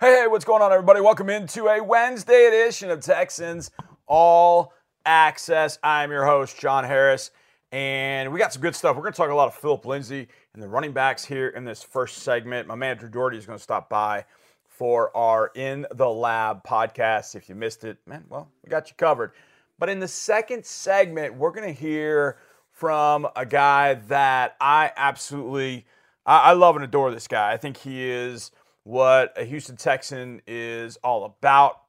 Hey, hey, what's going on, everybody? Welcome into a Wednesday edition of Texans All Access. I'm your host, John Harris, and we got some good stuff. We're going to talk a lot of Phillip Lindsay and the running backs here in this first segment. My man Drew Dougherty is going to stop by for our In the Lab podcast. If you missed it, man, well, we got you covered. But in the second segment, we're going to hear from a guy that I absolutely, I, I love and adore this guy. I think he is what a Houston Texan is all about.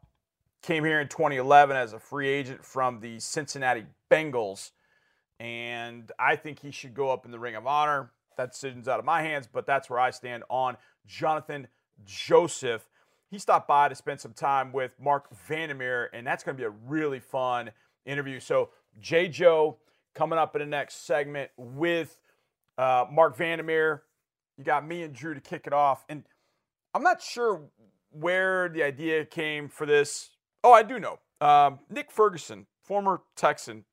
Came here in 2011 as a free agent from the Cincinnati Bengals, and I think he should go up in the Ring of Honor. That decision's out of my hands, but that's where I stand on Jonathan Joseph. He stopped by to spend some time with Marc Vandermeer, and that's going to be a really fun interview. So, J. Joe coming up in the next segment with uh, Marc Vandermeer. You got me and Drew to kick it off. And I'm not sure where the idea came for this. Oh, I do know. Um, Nick Ferguson, former Texan,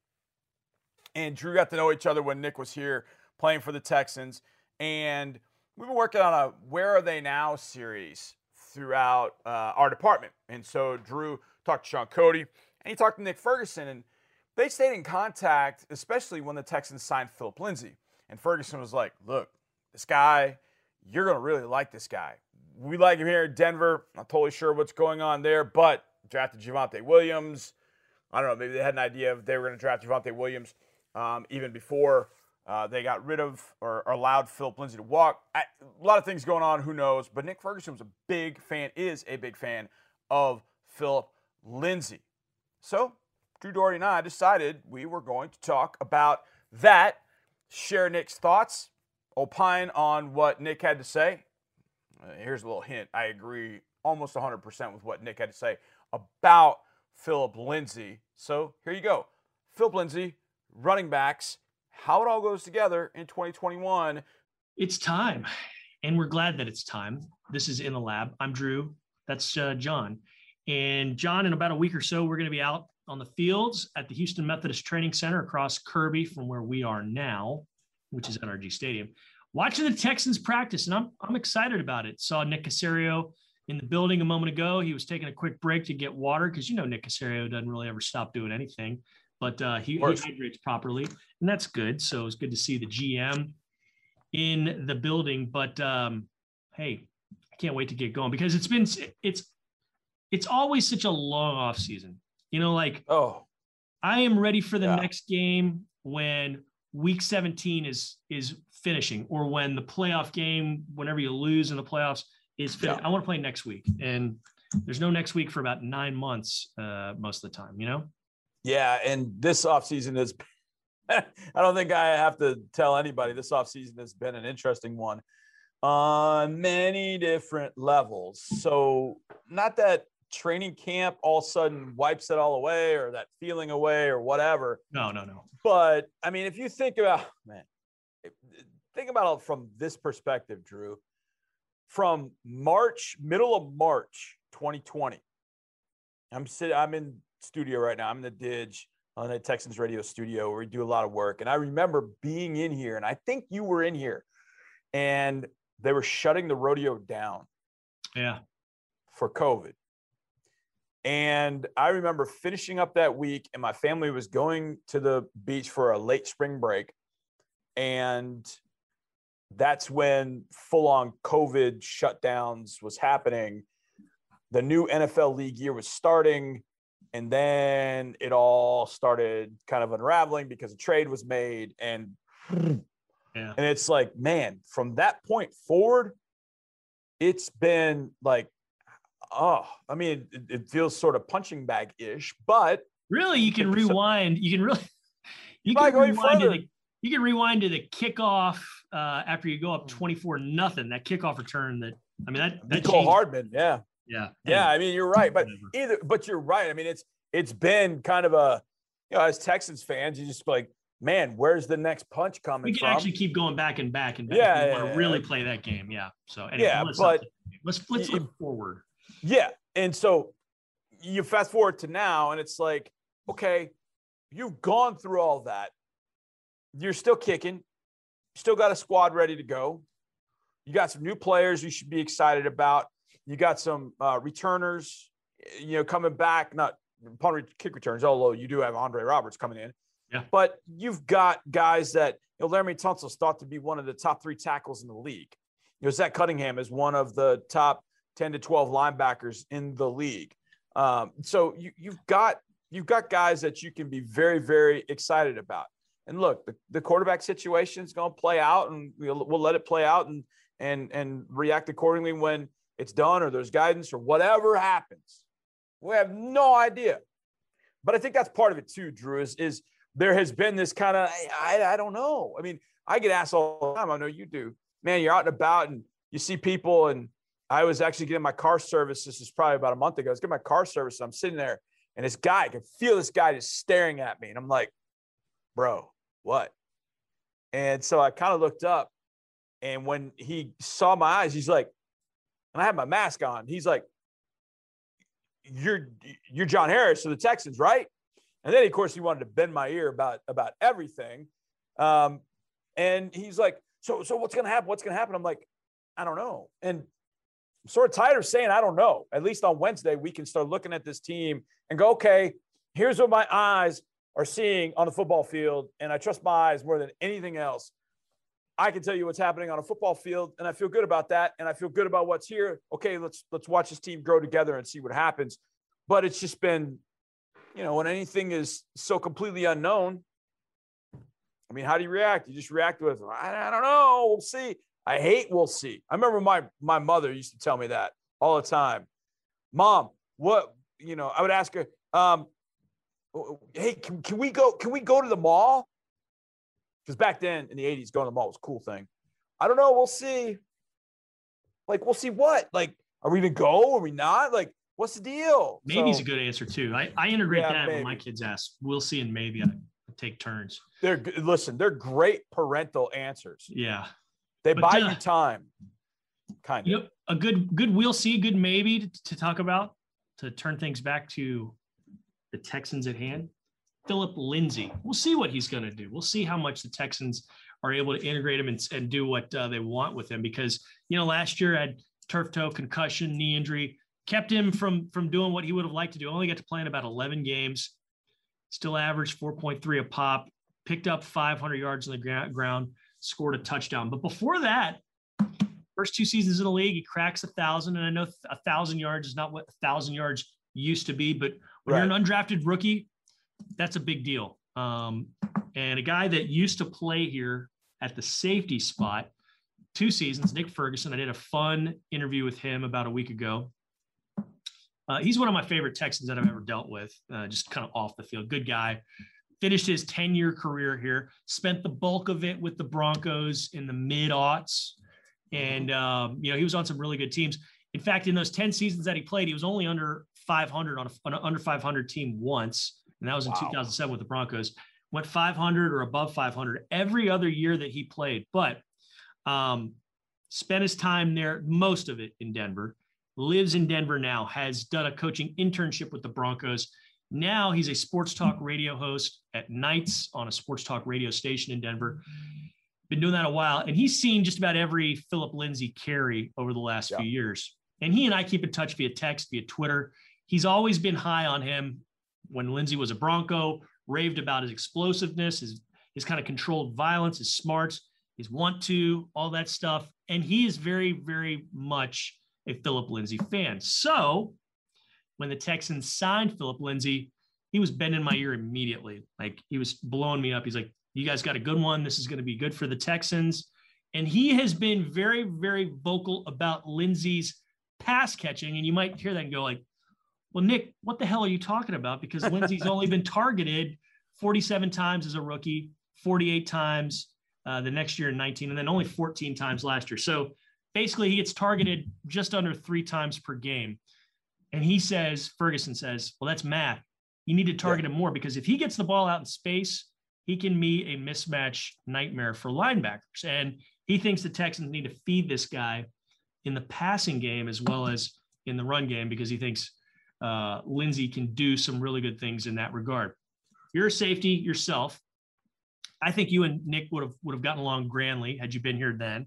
and Drew got to know each other when Nick was here playing for the Texans. And we've been working on a Where Are They Now series throughout uh, our department. And so Drew talked to Shaun Cody and he talked to Nick Ferguson. And they stayed in contact, especially when the Texans signed Phillip Lindsay. And Ferguson was like, look, this guy, you're going to really like this guy we like him here in Denver. Not totally sure what's going on there, but drafted Javonte Williams. I don't know. Maybe they had an idea if they were going to draft Javonte Williams um, even before uh, they got rid of or, or allowed Phillip Lindsay to walk. I, a lot of things going on. Who knows? But Nick Ferguson was a big fan, is a big fan of Phillip Lindsay. So Drew Dougherty and I decided we were going to talk about that, share Nick's thoughts, opine on what Nick had to say, uh, here's a little hint. I agree almost 100% with what Nick had to say about Phillip Lindsay. So here you go. Phillip Lindsay, running backs, how it all goes together in 2021. It's time. And we're glad that it's time. This is In the Lab. I'm Drew. That's uh, John. And John, in about a week or so, we're going to be out on the fields at the Houston Methodist Training Center across Kirby from where we are now, which is NRG Stadium watching the Texans practice, and I'm I'm excited about it. Saw Nick Caserio in the building a moment ago. He was taking a quick break to get water because you know Nick Caserio doesn't really ever stop doing anything, but uh, he, he hydrates properly, and that's good. So it's good to see the GM in the building. But um, hey, I can't wait to get going because it's been it's it's always such a long off season. You know, like oh, I am ready for the yeah. next game when week 17 is is finishing or when the playoff game whenever you lose in the playoffs is finished. Yeah. i want to play next week and there's no next week for about nine months uh, most of the time you know yeah and this offseason is i don't think i have to tell anybody this offseason has been an interesting one on many different levels so not that training camp all of a sudden wipes it all away or that feeling away or whatever. No, no, no. But I mean, if you think about, man, think about it from this perspective, Drew. From March, middle of March 2020, I'm sitting, I'm in studio right now. I'm in the Dig on the Texans radio studio where we do a lot of work. And I remember being in here, and I think you were in here, and they were shutting the rodeo down. Yeah. For COVID. And I remember finishing up that week, and my family was going to the beach for a late spring break. And that's when full on COVID shutdowns was happening. The new NFL league year was starting. And then it all started kind of unraveling because a trade was made. And yeah. and it's like, man, from that point forward, it's been like oh, I mean, it, it feels sort of punching bag ish, but really, you can rewind. You can really, you can rewind to the, you can rewind to the kickoff uh, after you go up hmm. 24 nothing. That kickoff return that, I mean, that, that Mecole Hardman. Yeah. Yeah. Yeah. I mean, you're right, but either, but you're right. I mean, it's, it's been kind of a, you know, as Texans fans, you just like, man, where's the next punch coming we can from? actually keep going back and back and back. Yeah, we yeah, want to really play that game. Yeah. So anyway, yeah, let's but let's let's look forward. Yeah. And so you fast forward to now, and it's like, okay, you've gone through all that. You're still kicking, still got a squad ready to go. You got some new players you should be excited about. You got some uh, returners, you know, coming back, not punt kick returns, although you do have Andre Roberts coming in. Yeah. But you've got guys that, you know, Laremy Tunsil's thought to be one of the top three tackles in the league. You know, Zach Cunningham is one of the top 10 to 12 linebackers in the league. Um, so you, you've got you've got guys that you can be very, very excited about. And look, the, the quarterback situation is going to play out, and we'll, we'll let it play out and and and react accordingly when it's done or there's guidance or whatever happens. We have no idea. But I think that's part of it too, Drew, is, is there has been this kind of, I, I don't know. I mean, I get asked all the time. I know you do. Man, you're out and about and you see people. And I was actually getting my car service. This is probably about a month ago. I was getting my car service. I'm sitting there and this guy, I can feel this guy just staring at me. And I'm like, bro, what? And so I kind of looked up. And when he saw my eyes, he's like, and I had my mask on. He's like, "You're you're John Harris of the Texans, right?" And then, of course, he wanted to bend my ear about about everything. Um, and he's like, "So so what's gonna happen? What's gonna happen?" I'm like, "I don't know." And I'm sort of tired of saying I don't know. At least on Wednesday, we can start looking at this team and go, "Okay, here's what my eyes are seeing on the football field, and I trust my eyes more than anything else." I can tell you what's happening on a football field, and I feel good about that. And I feel good about what's here. Okay, let's let's watch this team grow together and see what happens. But it's just been, you know, when anything is so completely unknown. I mean, how do you react? You just react with, I, I don't know. We'll see. I hate we'll see. I remember my my mother used to tell me that all the time. Mom, what you know? I would ask her, um, hey, can, can we go? Can we go to the mall? Because back then in the 80s, going to the mall was a cool thing. I don't know. We'll see. Like, we'll see what? Like, are we to go? Are we not? Like, what's the deal? Maybe's so, a good answer too. I, I integrate yeah, that maybe. when my kids ask. We'll see, and maybe I take turns. They're listen. They're great parental answers. Yeah, they but, buy uh, you time. Kind of. You know, a good good we'll see, good maybe to, to talk about to turn things back to the Texans at hand. Phillip Lindsay. We'll see what he's going to do. We'll see how much the Texans are able to integrate him and, and do what uh, they want with him because you know last year had turf toe, concussion, knee injury, kept him from from doing what he would have liked to do. Only got to play in about 11 games. Still averaged 4.3 a pop. Picked up 500 yards on the ground. Scored a touchdown. But before that, first two seasons in the league, he cracks a thousand. And I know a thousand yards is not what a thousand yards used to be, but when right. you're an undrafted rookie, that's a big deal. Um, and a guy that used to play here at the safety spot two seasons, Nick Ferguson. I did a fun interview with him about a week ago. Uh, he's one of my favorite Texans that I've ever dealt with, uh, just kind of off the field. Good guy. Finished his 10 year career here, spent the bulk of it with the Broncos in the mid aughts. And, um, you know, he was on some really good teams. In fact, in those 10 seasons that he played, he was only under 500 on, a, on an under 500 team once and that was in wow. 2007 with the Broncos. Went 500 or above 500 every other year that he played, but um, spent his time there, most of it in Denver. Lives in Denver now. Has done a coaching internship with the Broncos. Now he's a sports talk radio host at nights on a sports talk radio station in Denver. Been doing that a while, and he's seen just about every Phillip Lindsay carry over the last yeah. few years. And he and I keep in touch via text, via Twitter. He's always been high on him when Lindsay was a Bronco, raved about his explosiveness, his his kind of controlled violence, his smarts, his want to, all that stuff. And he is very, very much a Phillip Lindsay fan. So when the Texans signed Phillip Lindsay, he was bending my ear immediately. Like he was blowing me up. He's like, You guys got a good one. This is going to be good for the Texans. And he has been very, very vocal about Lindsay's pass catching. And you might hear that and go, like, well, Nick, what the hell are you talking about? Because Lindsay's only been targeted 47 times as a rookie, 48 times uh, the next year in 19, and then only 14 times last year. So basically, he gets targeted just under three times per game. And he says, Ferguson says, well, that's math. You need to target yeah. him more because if he gets the ball out in space, he can be a mismatch nightmare for linebackers. And he thinks the Texans need to feed this guy in the passing game as well as in the run game because he thinks uh, Lindsay can do some really good things in that regard. You're a safety yourself. I think you and Nick would have would have gotten along grandly had you been here then.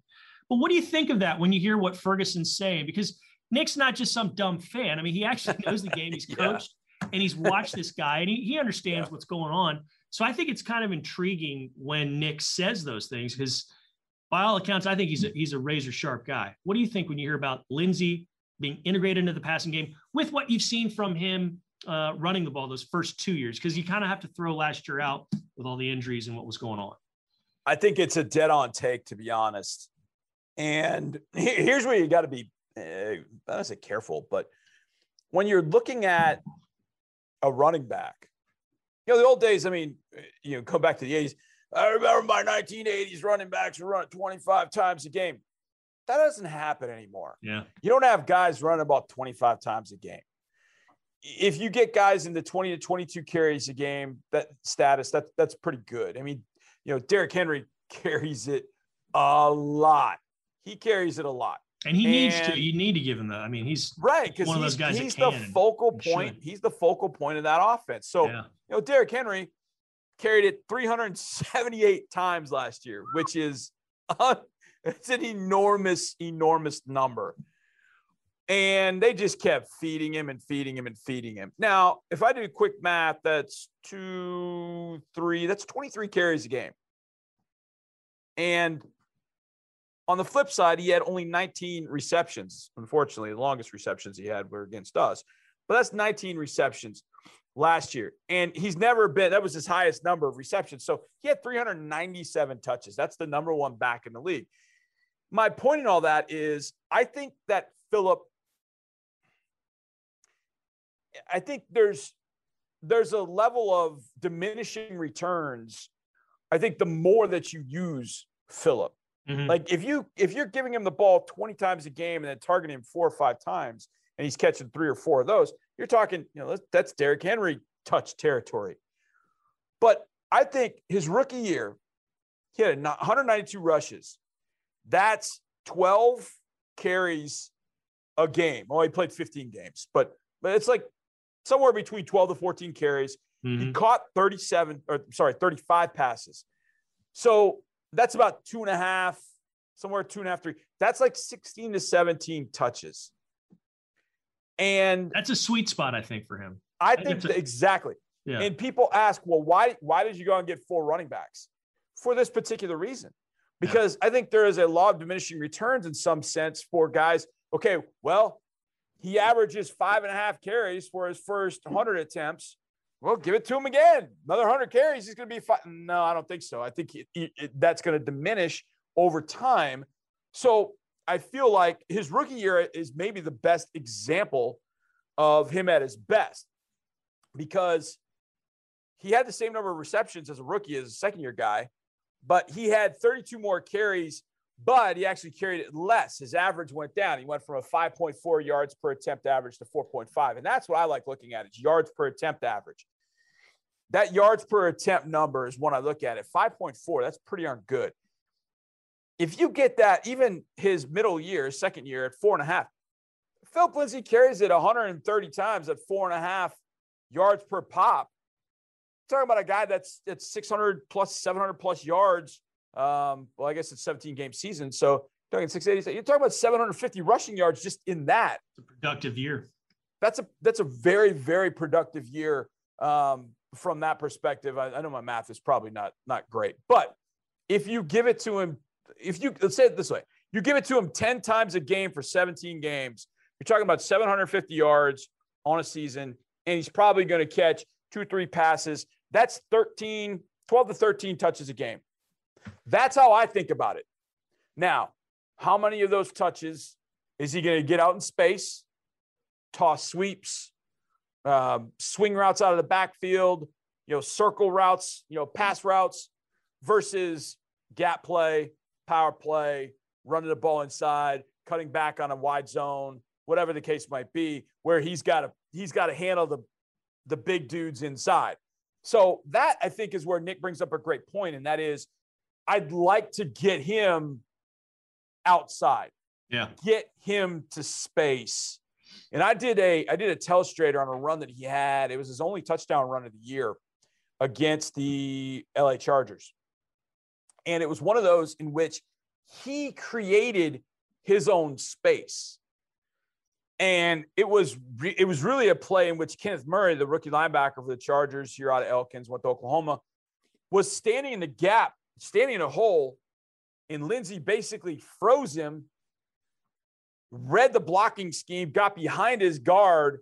But what do you think of that when you hear what Ferguson's saying? Because Nick's not just some dumb fan. I mean, he actually knows the game. He's coached yeah. and he's watched this guy and he, he understands yeah. what's going on. So I think it's kind of intriguing when Nick says those things because by all accounts, I think he's a, he's a razor sharp guy. What do you think when you hear about Lindsay being integrated into the passing game with what you've seen from him uh, running the ball those first two years? Because you kind of have to throw last year out with all the injuries and what was going on. I think it's a dead on take, to be honest. And here's where you got to be, uh, I don't say careful, but when you're looking at a running back, you know, the old days, I mean, you know, come back to the 80s. I remember my 1980s running backs were running 25 times a game. That doesn't happen anymore. Yeah. You don't have guys running about 25 times a game. If you get guys in the 20 to 22 carries a game, that status, that, that's pretty good. I mean, you know, Derrick Henry carries it a lot. He carries it a lot. And he and, needs to. You need to give him that. I mean, he's right because one of those guys. He's the focal point. He's the focal point of that offense. So yeah. you know, Derrick Henry carried it 378 times last year, which is it's an enormous, enormous number. And they just kept feeding him and feeding him and feeding him. Now, if I do quick math, that's two, three, that's 23 carries a game. And on the flip side, he had only 19 receptions. Unfortunately, the longest receptions he had were against us, but that's 19 receptions last year. And he's never been, that was his highest number of receptions. So he had 397 touches. That's the number one back in the league. My point in all that is I think that Phillip, I think there's, there's a level of diminishing returns. I think the more that you use Phillip, mm-hmm. like if you if you're giving him the ball 20 times a game and then targeting him four or five times and he's catching three or four of those, you're talking, you know, that's Derrick Henry touch territory. But I think his rookie year, he had 192 rushes. That's 12 carries a game. Oh, he played 15 games, but but it's like somewhere between 12 to 14 carries. Mm-hmm. He caught 37 or sorry, 35 passes. So that's about two and a half, somewhere two and a half, three. That's like 16 to 17 touches. And that's a sweet spot, I think, for him. I, think, a, exactly. Yeah. And people ask, well, why why did you go and get four running backs? For this particular reason. Because yeah. I think there is a law of diminishing returns in some sense for guys. Okay, well, he averages five and a half carries for his first 100 attempts. Well, give it to him again. Another 100 carries, he's going to be. No, I don't think so. I think that's going to diminish over time. So I feel like his rookie year is maybe the best example of him at his best because he had the same number of receptions as a rookie as a second year guy, but he had 32 more carries, but he actually carried it less. His average went down. He went from a 5.4 yards per attempt average to 4.5. And that's what I like looking at. It's yards per attempt average. That yards per attempt number is when I look at it. 5.4, that's pretty darn good if you get that, even his middle year, second year at four and a half, Phillip Lindsay carries it 130 times at four and a half yards per pop. Talking about a guy that's at 600 plus 700 plus yards. Um, well, I guess it's 17 game season. So talking 680. You're talking about 750 rushing yards just in that. It's a productive year. That's a that's a very very productive year um, from that perspective. I, I know my math is probably not not great, but if you give it to him if you let's say it this way, you give it to him 10 times a game for 17 games, you're talking about 750 yards on a season, and he's probably going to catch two, three passes. That's 13, 12 to 13 touches a game. That's how I think about it. Now, how many of those touches is he going to get out in space, toss sweeps, um, swing routes out of the backfield, you know, circle routes, you know, pass routes versus gap play, power play, running the ball inside, cutting back on a wide zone, whatever the case might be, where he's got to he's got to handle the the big dudes inside. So that I think is where Nick brings up a great point, and that is, I'd like to get him outside. Yeah, get him to space. And I did a I did a telestrator on a run that he had. It was his only touchdown run of the year against the LA Chargers. And it was one of those in which he created his own space. And it was re- it was really a play in which Kenneth Murray, the rookie linebacker for the Chargers here out of Elkins, went to Oklahoma, was standing in the gap, standing in a hole, and Lindsay basically froze him, read the blocking scheme, got behind his guard,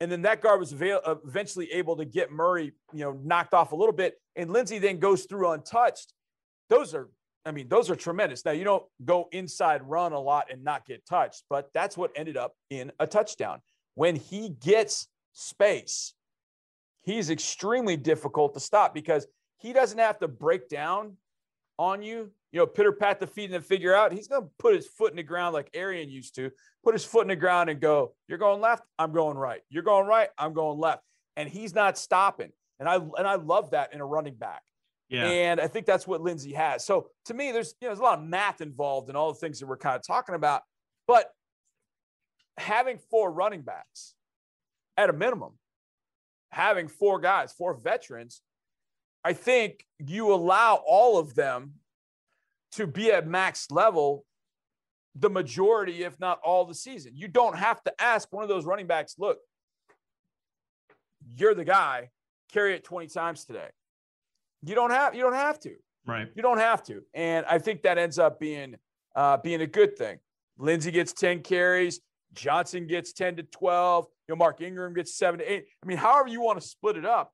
and then that guard was avail- uh, eventually able to get Murray, you know, knocked off a little bit, and Lindsay then goes through untouched. Those are, I mean, those are tremendous. Now you don't go inside run a lot and not get touched, but that's what ended up in a touchdown. When he gets space, he's extremely difficult to stop because he doesn't have to break down on you, you know, pitter pat the feet and then figure out. He's going to put his foot in the ground like Arian used to, put his foot in the ground and go, You're going left, I'm going right. You're going right, I'm going left. And he's not stopping. And I and I love that in a running back. Yeah. And I think that's what Lindsay has. So to me, there's you know, there's a lot of math involved in all the things that we're kind of talking about. But having four running backs at a minimum, having four guys, four veterans, I think you allow all of them to be at max level the majority, if not all the season. You don't have to ask one of those running backs, look, you're the guy, carry it 20 times today. You don't have you don't have to. Right. You don't have to. And I think that ends up being uh, being a good thing. Lindsay gets 10 carries, Johnson gets 10 to 12, you know, Mark Ingram gets seven to eight. I mean, however you want to split it up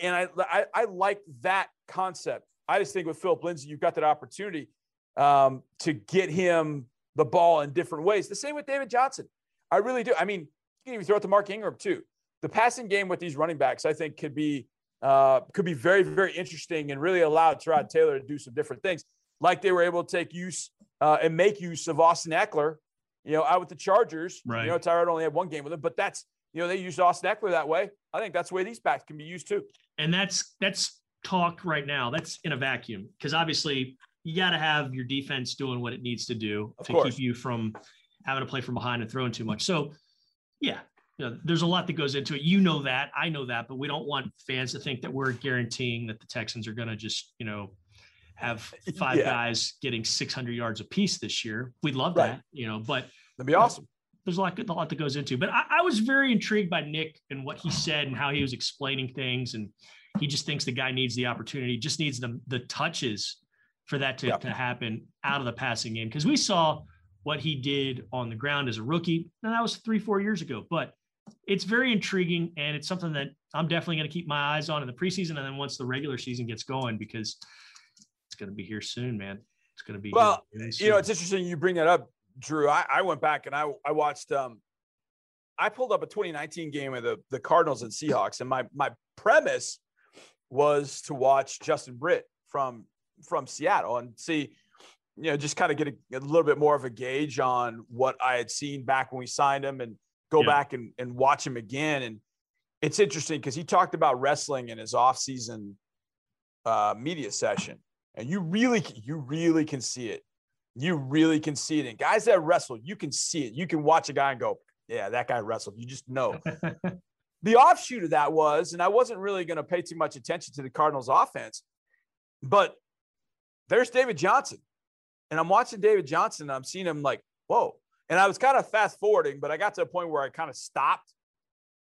and I, I, I like that concept. I just think with Phillip Lindsay, you've got that opportunity um, to get him the ball in different ways. The same with David Johnson. I really do. I mean, you can even throw it to Mark Ingram too. The passing game with these running backs, I think, could be uh, could be very, very interesting and really allow Tyrod Taylor to do some different things, like they were able to take use uh, and make use of Austin Ekeler, you know, out with the Chargers. Right. You know, Tyrod only had one game with him, but that's you know, they used Austin Ekeler that way. I think that's the way these backs can be used too. And that's that's talk right now. That's in a vacuum because obviously you got to have your defense doing what it needs to do of to course. keep you from having to play from behind and throwing too much. So, yeah, you know, there's a lot that goes into it. You know that, I know that, but we don't want fans to think that we're guaranteeing that the Texans are going to just, you know, have five yeah. guys getting 600 yards apiece this year. We'd love right. that, you know, but that'd be awesome there's a lot, a lot that goes into. it. But I, I, was very intrigued by Nick and what he said and how he was explaining things. And he just thinks the guy needs the opportunity, just needs the the touches for that to, to happen out of the passing game. Because we saw what he did on the ground as a rookie, and that was three, four years ago. But it's very intriguing, and it's something that I'm definitely going to keep my eyes on in the preseason, and then once the regular season gets going, because it's going to be here soon, man. It's going to be well. You know, it's interesting you bring that up Drew, I, I went back and I I watched um I pulled up a 2019 game of the the Cardinals and Seahawks, and my my premise was to watch Justin Britt from from Seattle and see, you know, just kind of get a, a, little bit more of a gauge on what I had seen back when we signed him and go yeah. back and, and watch him again. And it's interesting because he talked about wrestling in his offseason uh, media session. And you really, you really can see it you really can see it. And guys that wrestle, you can see it. You can watch a guy and go, yeah, that guy wrestled. You just know. the offshoot of that was, and I wasn't really going to pay too much attention to the Cardinals offense, but there's David Johnson. And I'm watching David Johnson. I'm seeing him like, whoa. And I was kind of fast forwarding, but I got to a point where I kind of stopped.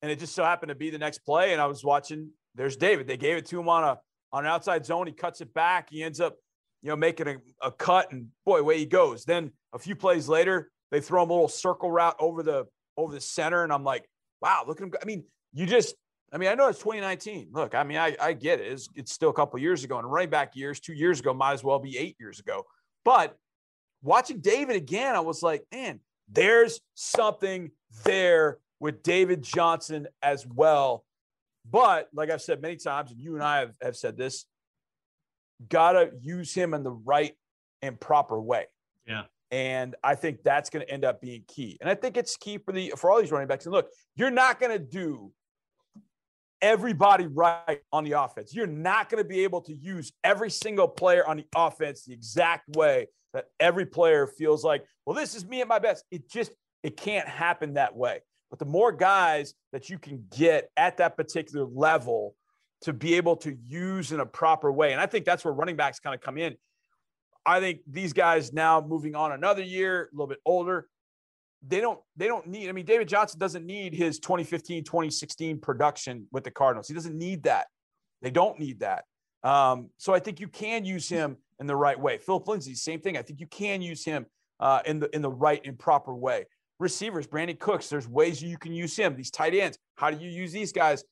And it just so happened to be the next play. And I was watching, there's David. They gave it to him on a on an outside zone. He cuts it back. He ends up you know, making a, a cut and boy, away he goes. Then a few plays later, they throw him a little circle route over the over the center. And I'm like, wow, look at him. I mean, you just, I mean, I know it's 2019. Look, I mean, I, I get it. It's, it's still a couple years ago. And running back years, two years ago, might as well be eight years ago. But watching David again, I was like, man, there's something there with David Johnson as well. But like I've said many times, and you and I have, have said this, got to use him in the right and proper way. Yeah. And I think that's going to end up being key. And I think it's key for the for all these running backs. And look, you're not going to do everybody right on the offense. You're not going to be able to use every single player on the offense the exact way that every player feels like, well, this is me at my best. It just it can't happen that way. But the more guys that you can get at that particular level, to be able to use in a proper way. And I think that's where running backs kind of come in. I think these guys now moving on another year, a little bit older, they don't they don't need I mean David Johnson doesn't need his 2015 2016 production with the Cardinals. He doesn't need that. They don't need that. Um, so I think you can use him in the right way. Phillip Lindsay, same thing. I think you can use him uh, in the in the right and proper way. Receivers, Brandin Cooks, there's ways you can use him. These tight ends, how do you use these guys?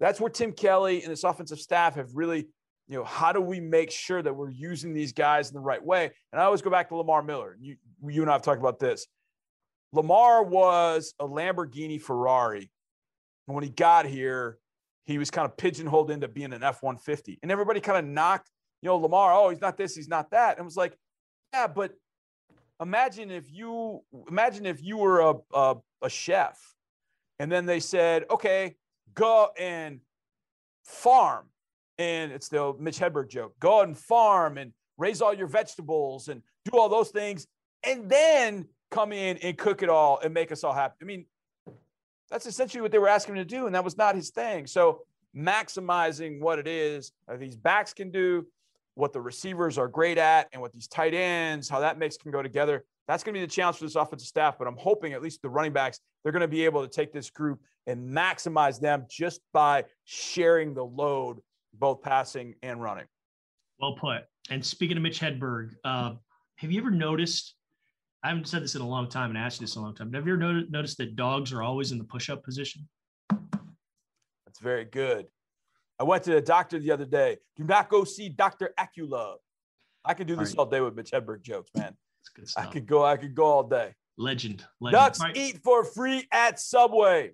That's where Tim Kelly and this offensive staff have really, you know, how do we make sure that we're using these guys in the right way? And I always go back to Lamar Miller. You, you and I have talked about this. Lamar was a Lamborghini Ferrari. And when he got here, he was kind of pigeonholed into being an F 150. And everybody kind of knocked, you know, Lamar, oh, he's not this, he's not that. And it was like, yeah, but imagine if you imagine if you were a, a, a chef and then they said, okay, go and farm. And it's the Mitch Hedberg joke go and farm and raise all your vegetables and do all those things. And then come in and cook it all and make us all happy. I mean, that's essentially what they were asking him to do, and that was not his thing. So maximizing what it is that these backs can do, what the receivers are great at, and what these tight ends, how that mix can go together. That's going to be the challenge for this offensive staff. But I'm hoping at least the running backs, they're going to be able to take this group and maximize them just by sharing the load, both passing and running. Well put. And speaking of Mitch Hedberg, uh, have you ever noticed I haven't said this in a long time and asked you this in a long time. Have you ever noticed that dogs are always in the push-up position? That's very good. I went to the doctor the other day. Do not go see Dr. Aculove. I could do this all, all day with Mitch Hedberg jokes, man. That's good stuff. I could go, I could go all day. Legend. Legend. Ducks right. eat for free at Subway.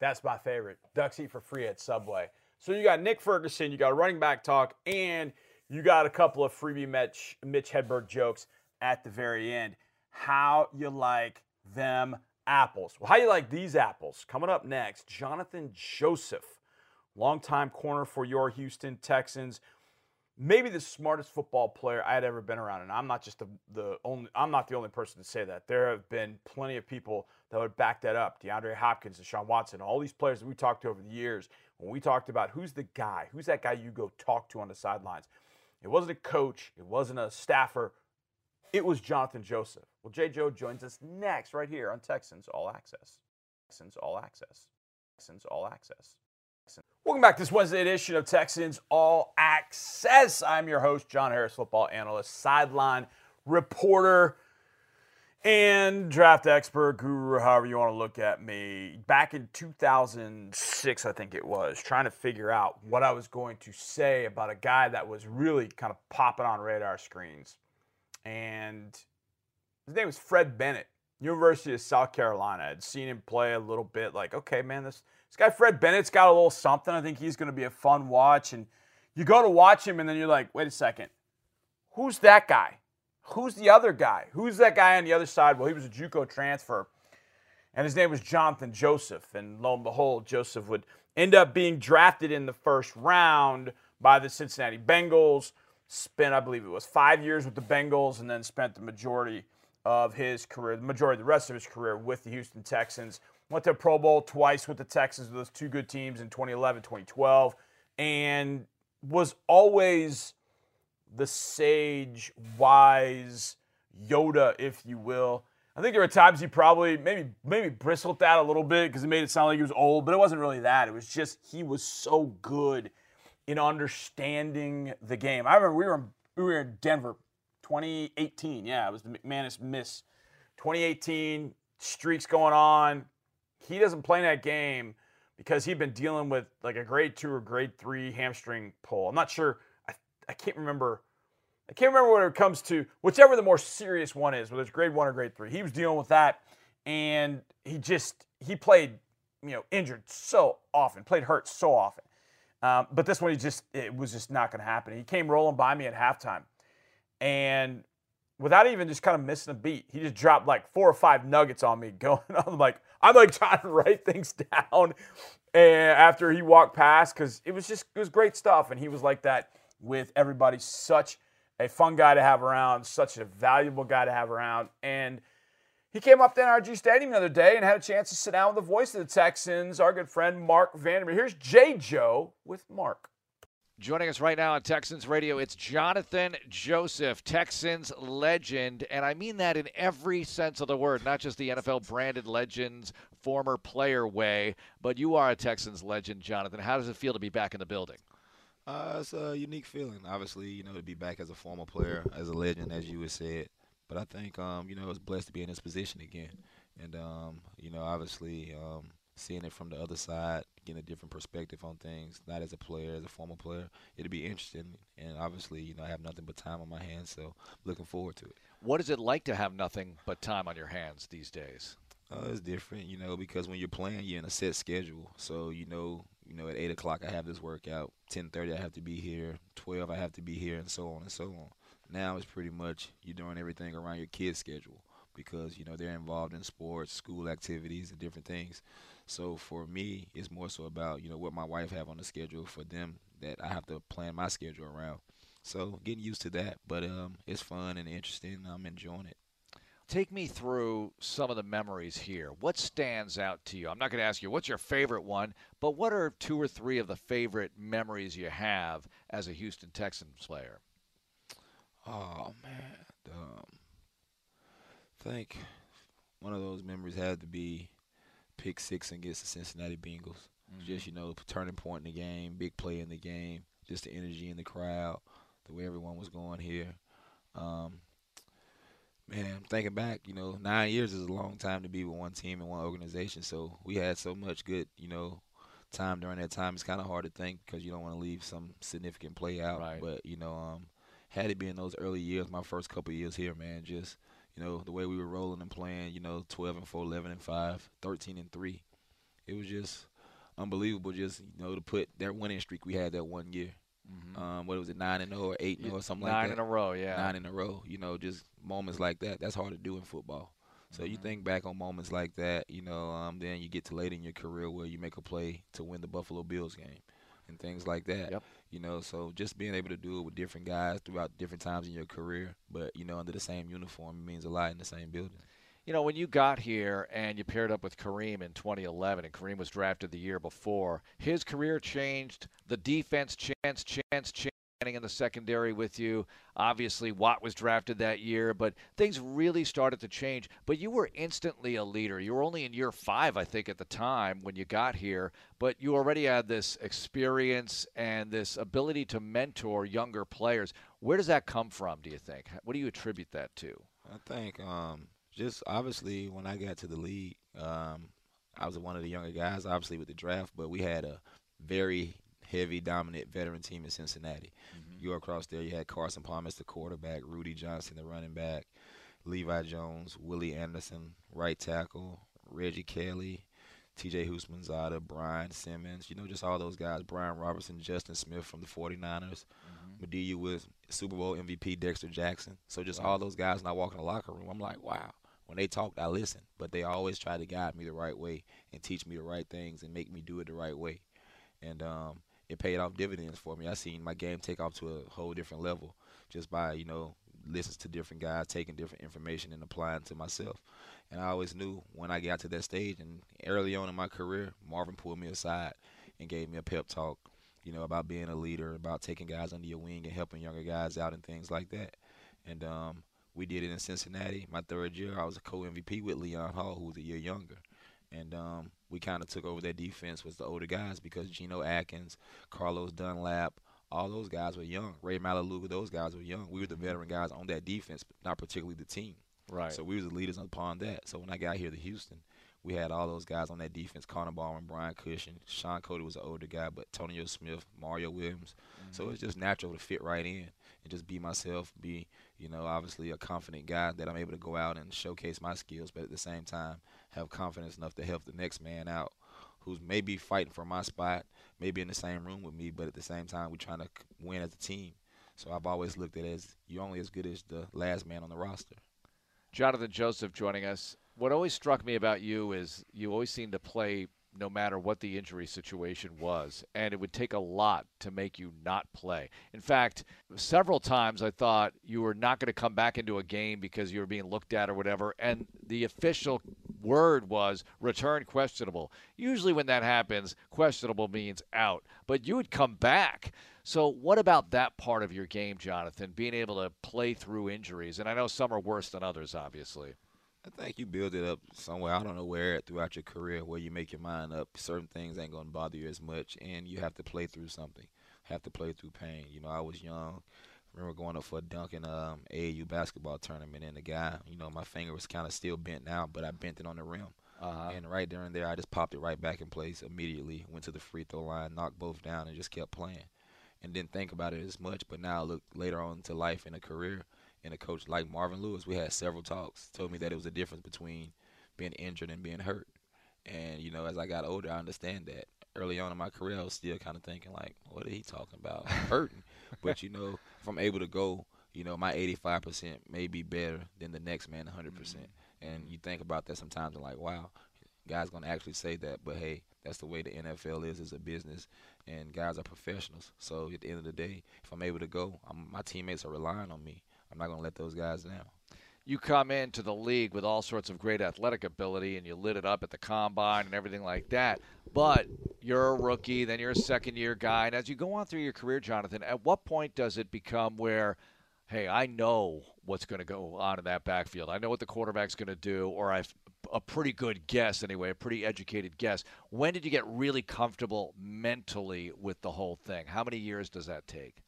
That's my favorite. Ducks eat for free at Subway. So you got Nick Ferguson, you got a running back talk, and you got a couple of freebie Mitch, Mitch Hedberg jokes at the very end how you like them apples. Well, how you like these apples? Coming up next, Jonathan Joseph, longtime corner for your Houston Texans. Maybe the smartest football player I had ever been around, and I'm not just the, the only. I'm not the only person to say that. There have been plenty of people that would back that up. DeAndre Hopkins, Deshaun Watson, all these players that we talked to over the years. When we talked about who's the guy, who's that guy you go talk to on the sidelines, it wasn't a coach, it wasn't a staffer, it was Jonathan Joseph. Well, Jay Joe joins us next, right here on Texans All Access. Texans All Access. Texans All Access. Welcome back to this Wednesday edition of Texans All Access. I'm your host, John Harris, football analyst, sideline reporter, and draft expert, guru, however you want to look at me. Back in 2006, I think it was, trying to figure out what I was going to say about a guy that was really kind of popping on radar screens and his name was Fred Bennett, University of South Carolina. I'd seen him play a little bit, like, okay, man, this, this guy Fred Bennett's got a little something. I think he's going to be a fun watch. And you go to watch him, and then you're like, wait a second, who's that guy? Who's the other guy? Who's that guy on the other side? Well, he was a JUCO transfer, and his name was Jonathan Joseph. And lo and behold, Joseph would end up being drafted in the first round by the Cincinnati Bengals spent, I believe it was five years with the Bengals, and then spent the majority of his career, the majority of the rest of his career with the Houston Texans. Went to Pro Bowl twice with the Texans, those two good teams in 2011, 2012, and was always the sage, wise Yoda, if you will. I think there were times he probably maybe maybe bristled that a little bit because it made it sound like he was old, but it wasn't really that. It was just he was so good in understanding the game. I remember we were in, we were in Denver, 2018. Yeah, it was the McManus miss. 2018 streaks going on. He doesn't play in that game because he'd been dealing with like a grade two or grade three hamstring pull. I'm not sure. I, I can't remember. I can't remember when it comes to whichever the more serious one is, whether it's grade one or grade three. He was dealing with that, and he just he played, you know, injured so often, played hurt so often. Um, but this one, he just it was just not going to happen. He came rolling by me at halftime, and without even just kind of missing a beat, he just dropped like four or five nuggets on me. Going, I'm like, I'm like trying to write things down, and after he walked past, because it was just it was great stuff, and he was like that with everybody. Such a fun guy to have around, such a valuable guy to have around, and he came up to NRG Stadium the other day and had a chance to sit down with the voice of the Texans, our good friend Marc Vandermeer. Here's J. Joe with Mark. Joining us right now on Texans Radio, it's Jonathan Joseph, Texans legend. And I mean that in every sense of the word, not just the NFL branded legends, former player way, but you are a Texans legend, Jonathan. How does it feel to be back in the building? Uh, it's a unique feeling, obviously, you know, to be back as a former player, as a legend, as you had said. But I think, um, you know, it's blessed to be in this position again. And, um, you know, obviously, um, seeing it from the other side, getting a different perspective on things, not as a player, as a former player, it'll be interesting. And obviously, you know, I have nothing but time on my hands, so looking forward to it. What is it like to have nothing but time on your hands these days? Uh, it's different, you know, because when you're playing, you're in a set schedule. So you know, you know, at eight o'clock I have this workout, ten thirty I have to be here, twelve I have to be here, and so on and so on. Now it's pretty much you're doing everything around your kid's schedule because you know they're involved in sports, school activities, and different things. So for me, it's more so about you know what my wife have on the schedule for them that I have to plan my schedule around. So getting used to that, but um, it's fun and interesting. I'm enjoying it. Take me through some of the memories here. What stands out to you? I'm not going to ask you what's your favorite one, but what are two or three of the favorite memories you have as a Houston Texans player? Oh man, um, I think one of those memories had to be pick six against the Cincinnati Bengals. Mm-hmm. Just you know, turning point in the game, big play in the game, just the energy in the crowd, the way everyone was going here. Um, man, thinking back, you know, nine years is a long time to be with one team and one organization. So we had so much good, you know, time during that time. It's kind of hard to think because you don't want to leave some significant play out. Right. But you know, um, had it been those early years, my first couple years here, man, just you know the way we were rolling and playing, you know, 12 and 4, 11 and 5, 13 and 3. It was just unbelievable just, you know, to put that winning streak we had that one year. Mm-hmm. Um, what was it, nine and zero oh or eight and zero oh or something nine like that? Nine in a row, yeah. Nine in a row. You know, just moments like that. That's hard to do in football. So mm-hmm. you think back on moments like that, you know, um, then you get to late in your career where you make a play to win the Buffalo Bills game and things like that. Yep. You know, so just being able to do it with different guys throughout different times in your career, but you know, under the same uniform means a lot in the same building. You know, when you got here and you paired up with Kareem in 2011, and Kareem was drafted the year before, his career changed. The defense chance, chance, chance in the secondary with you. Obviously, Watt was drafted that year, but things really started to change. But you were instantly a leader. You were only in year five, I think, at the time when you got here, but you already had this experience and this ability to mentor younger players. Where does that come from, do you think? What do you attribute that to? I think um, just obviously when I got to the league, um, I was one of the younger guys, obviously, with the draft, but we had a very heavy, dominant veteran team in Cincinnati. Mm-hmm. You across there, you had Carson Palmer as the quarterback, Rudi Johnson, the running back, Levi Jones, Willie Anderson, right tackle, Reggie Kelly, TJ Houshmandzadeh, Brian Simmons, you know, just all those guys, Brian Robertson, Justin Smith from the 49ers, mm-hmm. Mediu with Super Bowl MVP Dexter Jackson. So just wow. all those guys, and I walk in the locker room, I'm like, wow. When they talked, I listened, but they always try to guide me the right way and teach me the right things and make me do it the right way. And um, it paid off dividends for me. I seen my game take off to a whole different level just by you know listening to different guys, taking different information and applying to myself. And I always knew when I got to that stage and early on in my career, Marvin pulled me aside and gave me a pep talk, you know, about being a leader, about taking guys under your wing and helping younger guys out and things like that. And um, we did it in Cincinnati. My third year, I was a co-MVP with Leon Hall, who was a year younger. And um, we kind of took over that defense was the older guys because Geno Atkins, Carlos Dunlap, all those guys were young. Ray Maualuga, those guys were young. We were the veteran guys on that defense, but not particularly the team. Right. So we were the leaders upon that. So when I got here to Houston, we had all those guys on that defense: Connor Barwin, Brian Cushing, Shaun Cody was an older guy, but Tonio Smith, Mario Williams. Mm-hmm. So it's just natural to fit right in and just be myself, be you know obviously a confident guy that I'm able to go out and showcase my skills, but at the same time have confidence enough to help the next man out who's maybe fighting for my spot, maybe in the same room with me, but at the same time, we're trying to win as a team. So I've always looked at it as you're only as good as the last man on the roster. Jonathan Joseph joining us. What always struck me about you is you always seem to play no matter what the injury situation was. And it would take a lot to make you not play. In fact, several times I thought you were not going to come back into a game because you were being looked at or whatever. And the official word was return questionable. Usually, when that happens, questionable means out, but you would come back. So, what about that part of your game, Jonathan? Being able to play through injuries, and I know some are worse than others, obviously. I think you build it up somewhere. I don't know where throughout your career where you make your mind up. Certain things ain't gonna bother you as much, and you have to play through something. Have to play through pain. You know, I was young. Remember going up for a dunk in um, AAU basketball tournament, and the guy, you know, my finger was kind of still bent now, but I bent it on the rim. Uh-huh. And right there and there, I just popped it right back in place immediately. Went to the free throw line, knocked both down, and just kept playing. And didn't think about it as much. But now I look later on to life and a career, and a coach like Marvin Lewis, we had several talks. Told me that it was a difference between being injured and being hurt. And you know, as I got older, I understand that. Early on in my career, I was still kind of thinking like, "What are he talking about? Hurting?" but you know, if I'm able to go, you know, my 85% may be better than the next man 100%. Mm-hmm. percent And you think about that sometimes and like, wow, guys gonna actually say that. But hey, that's the way the NFL is. It's a business, and guys are professionals. So at the end of the day, if I'm able to go, I'm, my teammates are relying on me. I'm not gonna let those guys down. You come into the league with all sorts of great athletic ability, and you lit it up at the combine and everything like that. But you're a rookie, then you're a second year guy, and as you go on through your career, Jonathan, at what point does it become where hey, I know what's going to go on in that backfield. I know what the quarterback's going to do, or I've a pretty good guess anyway, a pretty educated guess. When did you get really comfortable mentally with the whole thing? How many years does that take?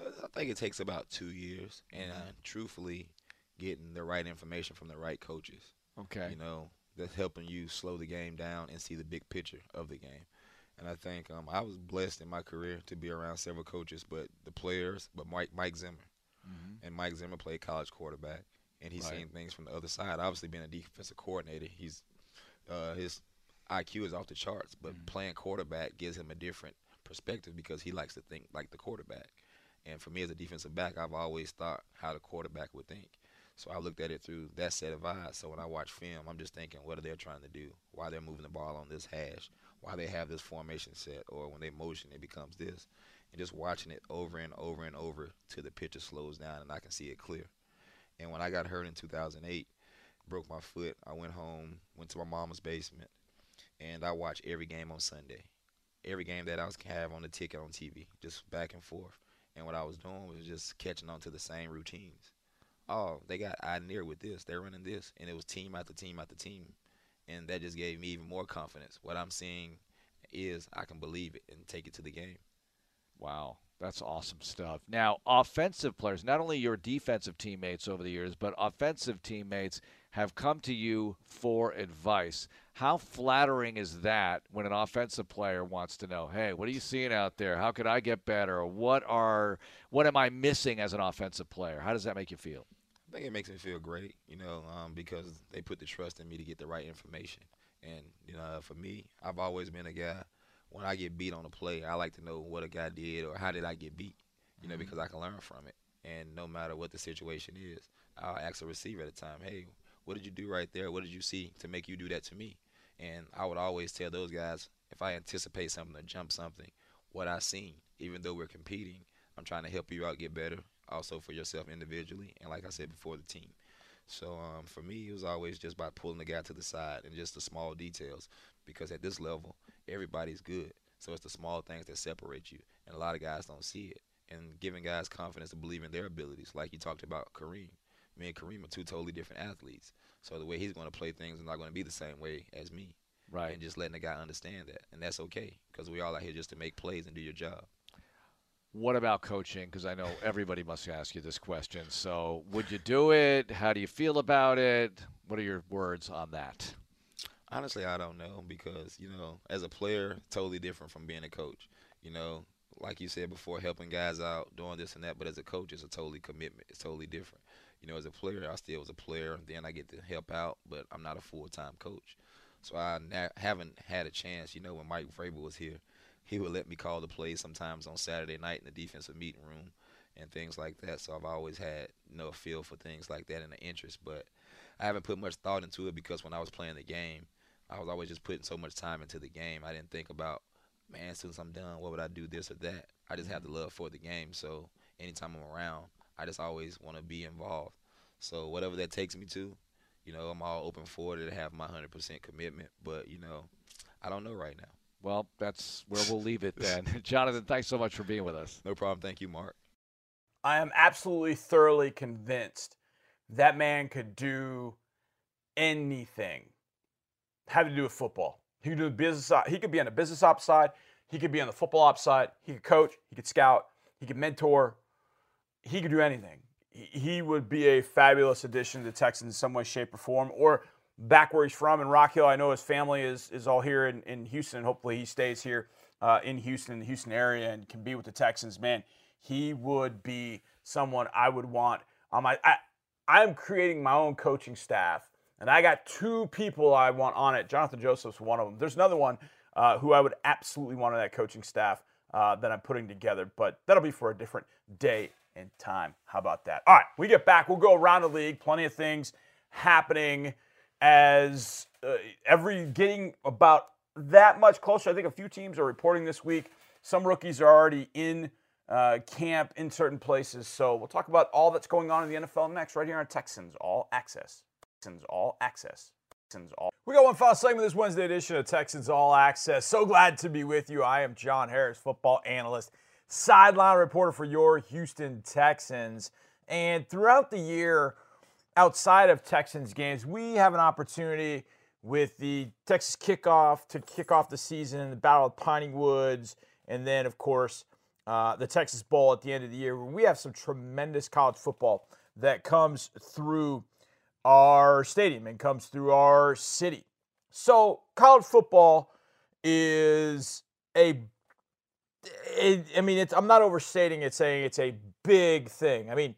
I think it takes about two years, and uh, truthfully, getting the right information from the right coaches. Okay. You know, that's helping you slow the game down and see the big picture of the game. And I think um, I was blessed in my career to be around several coaches, but the players, but Mike Mike Zimmer, Mm-hmm. and Mike Zimmer played college quarterback, and he's Right. seen things from the other side. Obviously, being a defensive coordinator, he's uh, his IQ is off the charts, but Mhm. playing quarterback gives him a different perspective because he likes to think like the quarterback. And for me as a defensive back, I've always thought how the quarterback would think. So I looked at it through that set of eyes. So when I watch film, I'm just thinking, what are they trying to do? Why they're moving the ball on this hash? Why they have this formation set? Or when they motion, it becomes this. And just watching it over and over and over till the picture slows down and I can see it clear. And when I got hurt in 2008, broke my foot, I went home, went to my mama's basement, and I watched every game on Sunday. Every game that I was have on the ticket on TV, just back and forth. And what I was doing was just catching on to the same routines. Oh, they got eye near with this, they're running this, and it was team after team after team, and that just gave me even more confidence. What I'm seeing is I can believe it and take it to the game. Wow, that's awesome stuff. Now, offensive players, not only your defensive teammates over the years, but offensive teammates have come to you for advice. How flattering is that when an offensive player wants to know, "Hey, what are you seeing out there? How could I get better? Or what are what am I missing as an offensive player?" How does that make you feel? I think it makes me feel great, you know, um, because they put the trust in me to get the right information. And you know, for me, I've always been a guy. When I get beat on a play, I like to know what a guy did or how did I get beat, you know, because I can learn from it. And no matter what the situation is, I'll ask a receiver at a time, "Hey, what did you do right there? What did you see to make you do that to me?" And I would always tell those guys if I anticipate something or jump something, what I seen. Even though we're competing, I'm trying to help you out get better, also for yourself individually, and like I said before, the team. So um, for me, it was always just by pulling the guy to the side and just the small details, because at this level, everybody's good. So it's the small things that separate you, and a lot of guys don't see it. And giving guys confidence to believe in their abilities, like you talked about Kareem. Me and Kareem are two totally different athletes. So the way he's going to play things is not going to be the same way as me. Right. And just letting the guy understand that, and that's okay, because we all out here just to make plays and do your job. What about coaching? Because I know everybody must ask you this question. So, would you do it? How do you feel about it? What are your words on that? Honestly, I don't know because you know, as a player, totally different from being a coach. You know, like you said before, helping guys out, doing this and that. But as a coach, it's a totally commitment. It's totally different. You know, as a player, I still was a player. Then I get to help out, but I'm not a full time coach. So I na- haven't had a chance. You know, when Mike Vrabel was here, he would let me call the plays sometimes on Saturday night in the defensive meeting room and things like that. So I've always had you know, feel for things like that and an interest. But I haven't put much thought into it because when I was playing the game, I was always just putting so much time into the game. I didn't think about, man, since I'm done, what would I do this or that? I just have the love for the game. So anytime I'm around, I just always want to be involved. So whatever that takes me to, you know, I'm all open for it to have my 100% commitment. But you know, I don't know right now. Well, that's where we'll leave it then. Jonathan, thanks so much for being with us. No problem. Thank you, Marc. I am absolutely thoroughly convinced that man could do anything having to do with football. He could do the business. Side. He could be on the business ops side. He could be on the football ops side. He could coach. He could scout. He could mentor. He could do anything. He would be a fabulous addition to the Texans in some way, shape, or form. Or back where he's from in Rock Hill. I know his family is is all here in, in Houston. Hopefully, he stays here uh, in Houston, in the Houston area, and can be with the Texans. Man, he would be someone I would want on my. I, I'm creating my own coaching staff, and I got two people I want on it. Jonathan Joseph's one of them. There's another one uh, who I would absolutely want on that coaching staff uh, that I'm putting together, but that'll be for a different day and time. How about that? All right, we get back. We'll go around the league. Plenty of things happening as uh, every getting about that much closer. I think a few teams are reporting this week. Some rookies are already in uh, camp in certain places. So we'll talk about all that's going on in the NFL next, right here on Texans All Access. Texans All Access. Texans All. We got one final segment this Wednesday edition of Texans All Access. So glad to be with you. I am John Harris, football analyst, sideline reporter for your Houston Texans. And throughout the year, outside of Texans games, we have an opportunity with the Texas kickoff to kick off the season, the Battle of Piney Woods, and then, of course, uh, the Texas Bowl at the end of the year. We have some tremendous college football that comes through our stadium and comes through our city. So, college football is a it, I mean, it's, I'm not overstating it saying it's a big thing. I mean,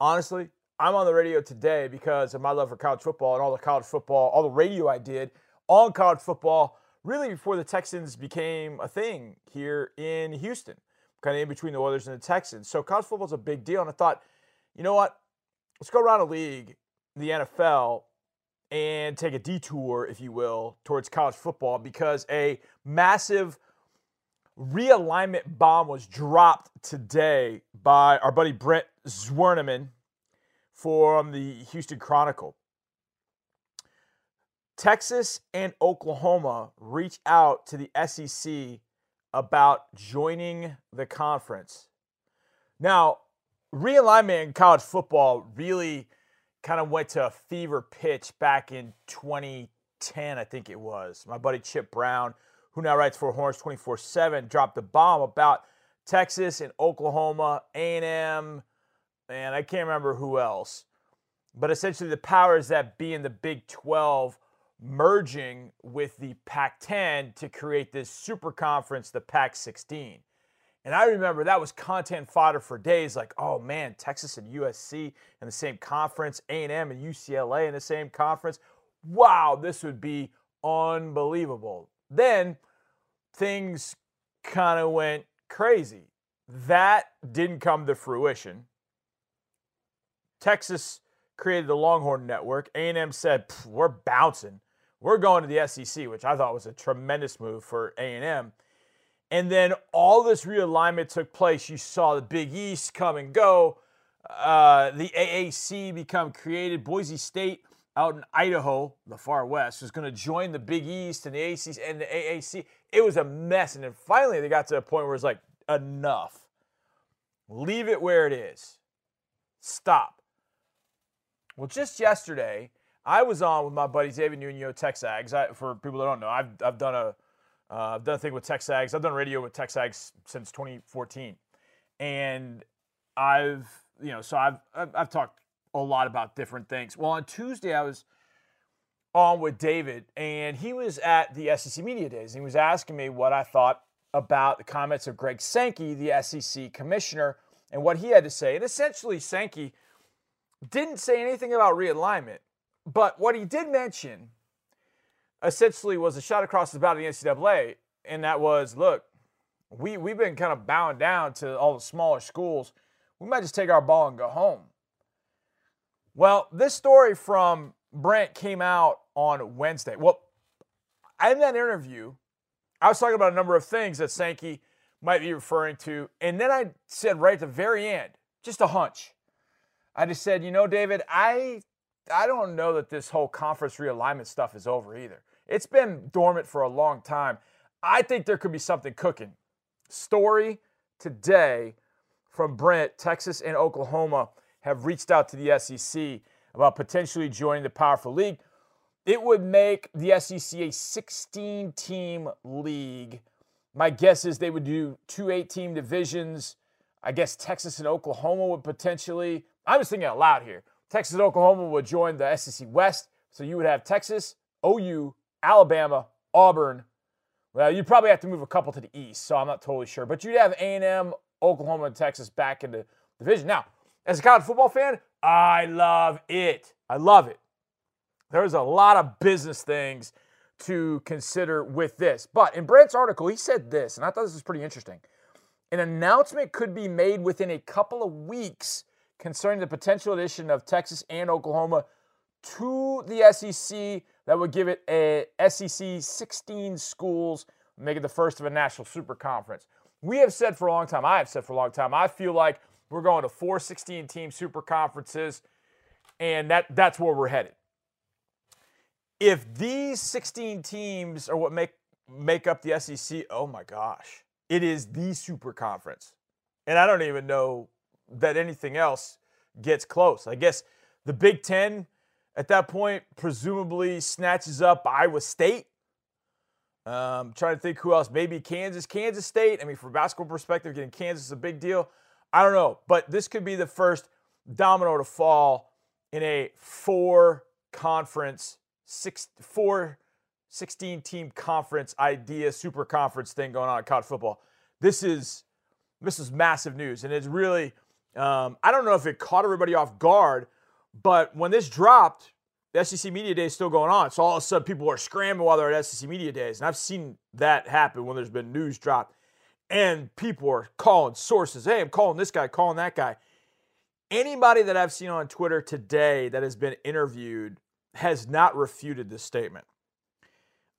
honestly, I'm on the radio today because of my love for college football and all the college football, all the radio I did on college football, really before the Texans became a thing here in Houston kind of in between the Oilers and the Texans. So college football is a big deal. And I thought, you know what? Let's go around a league, the NFL, and take a detour, if you will, towards college football because a massive realignment bomb was dropped today by our buddy Brent Zwerneman from the Houston Chronicle. Texas and Oklahoma reach out to the SEC about joining the conference. Now, realignment in college football really kind of went to a fever pitch back in 2010, I think it was. My buddy Chip Brown, who now writes for Horns 24/7, dropped a bomb about Texas and Oklahoma, A&M, and I can't remember who else. But essentially, the powers that be in the Big 12 merging with the Pac 10 to create this super conference, the Pac 16. And I remember that was content fodder for days like, oh man, Texas and USC in the same conference, A&M and UCLA in the same conference. Wow, this would be unbelievable. Then things kind of went crazy. That didn't come to fruition. Texas created the Longhorn Network. A&M said, "We're bouncing. We're going to the SEC," which I thought was a tremendous move for A&M. And then all this realignment took place. You saw the Big East come and go. Uh, the AAC become created. Boise State out in Idaho, the far west, was going to join the Big East and the AAC and the AAC. It was a mess. And then finally they got to a point where it's like, enough. Leave it where it is. Stop. Well, just yesterday, I was on with my buddy David Nuno, Texags. I, for people that don't know, I've, I've done a have uh, done a thing with Texags. I've done radio with Texags since 2014, and I've you know so I've, I've I've talked a lot about different things. Well, on Tuesday I was on with David, and he was at the SEC Media Days. And he was asking me what I thought about the comments of Greg Sankey, the SEC commissioner, and what he had to say. And essentially, Sankey didn't say anything about realignment, but what he did mention essentially was a shot across the bow to the NCAA, and that was, look, we we've been kind of bowing down to all the smaller schools. We might just take our ball and go home. Well, this story from Brent came out on Wednesday. Well, in that interview, I was talking about a number of things that Sankey might be referring to, and then I said right at the very end, just a hunch. I just said, you know, David, I I don't know that this whole conference realignment stuff is over either. It's been dormant for a long time. I think there could be something cooking. Story today from Brent, Texas and Oklahoma have reached out to the SEC about potentially joining the Powerful League. It would make the SEC a 16 team league. My guess is they would do two eight team divisions. I guess Texas and Oklahoma would potentially. I'm just thinking out loud here. Texas and Oklahoma would join the SEC West. So you would have Texas, OU, Alabama, Auburn. Well, you'd probably have to move a couple to the east, so I'm not totally sure. But you'd have A&M, Oklahoma, and Texas back in the division. Now, as a college football fan, I love it. I love it. There's a lot of business things to consider with this. But in Brent's article, he said this, and I thought this was pretty interesting. An announcement could be made within a couple of weeks concerning the potential addition of Texas and Oklahoma to the SEC that would give it a SEC 16 schools, make it the first of a national super conference. We have said for a long time, I have said for a long time, I feel like we're going to four 16 team super conferences, and that, that's where we're headed. If these 16 teams are what make make up the SEC, oh my gosh, it is the super conference. And I don't even know that anything else gets close. I guess the Big Ten at that point presumably snatches up Iowa State. Um, trying to think who else. Maybe Kansas, Kansas State. I mean, from basketball perspective, getting Kansas is a big deal. I don't know, but this could be the first domino to fall in a four conference, six, four 16 team conference idea, super conference thing going on in college football. This is this is massive news, and it's really um, I don't know if it caught everybody off guard, but when this dropped, the SEC Media Day is still going on. So all of a sudden, people are scrambling while they're at SEC Media Days. And I've seen that happen when there's been news dropped. And people are calling sources. Hey, I'm calling this guy, calling that guy. Anybody that I've seen on Twitter today that has been interviewed has not refuted this statement.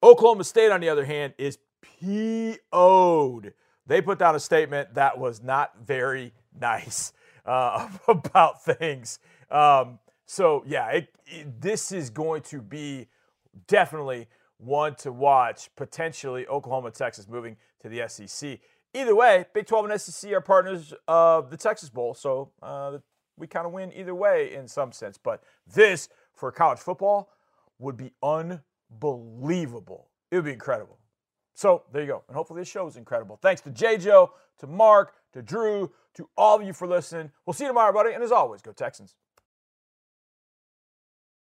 Oklahoma State, on the other hand, is PO'd. They put down a statement that was not very nice uh, about things. Um, so yeah, it, it, this is going to be definitely one to watch. Potentially Oklahoma, Texas moving to the SEC. Either way, Big 12 and SEC are partners of the Texas Bowl, so uh, we kind of win either way in some sense. But this for college football would be unbelievable. It would be incredible. So there you go. And hopefully this show is incredible. Thanks to J. Joe, to Marc, to Drew, to all of you for listening. We'll see you tomorrow, buddy. And as always, go Texans.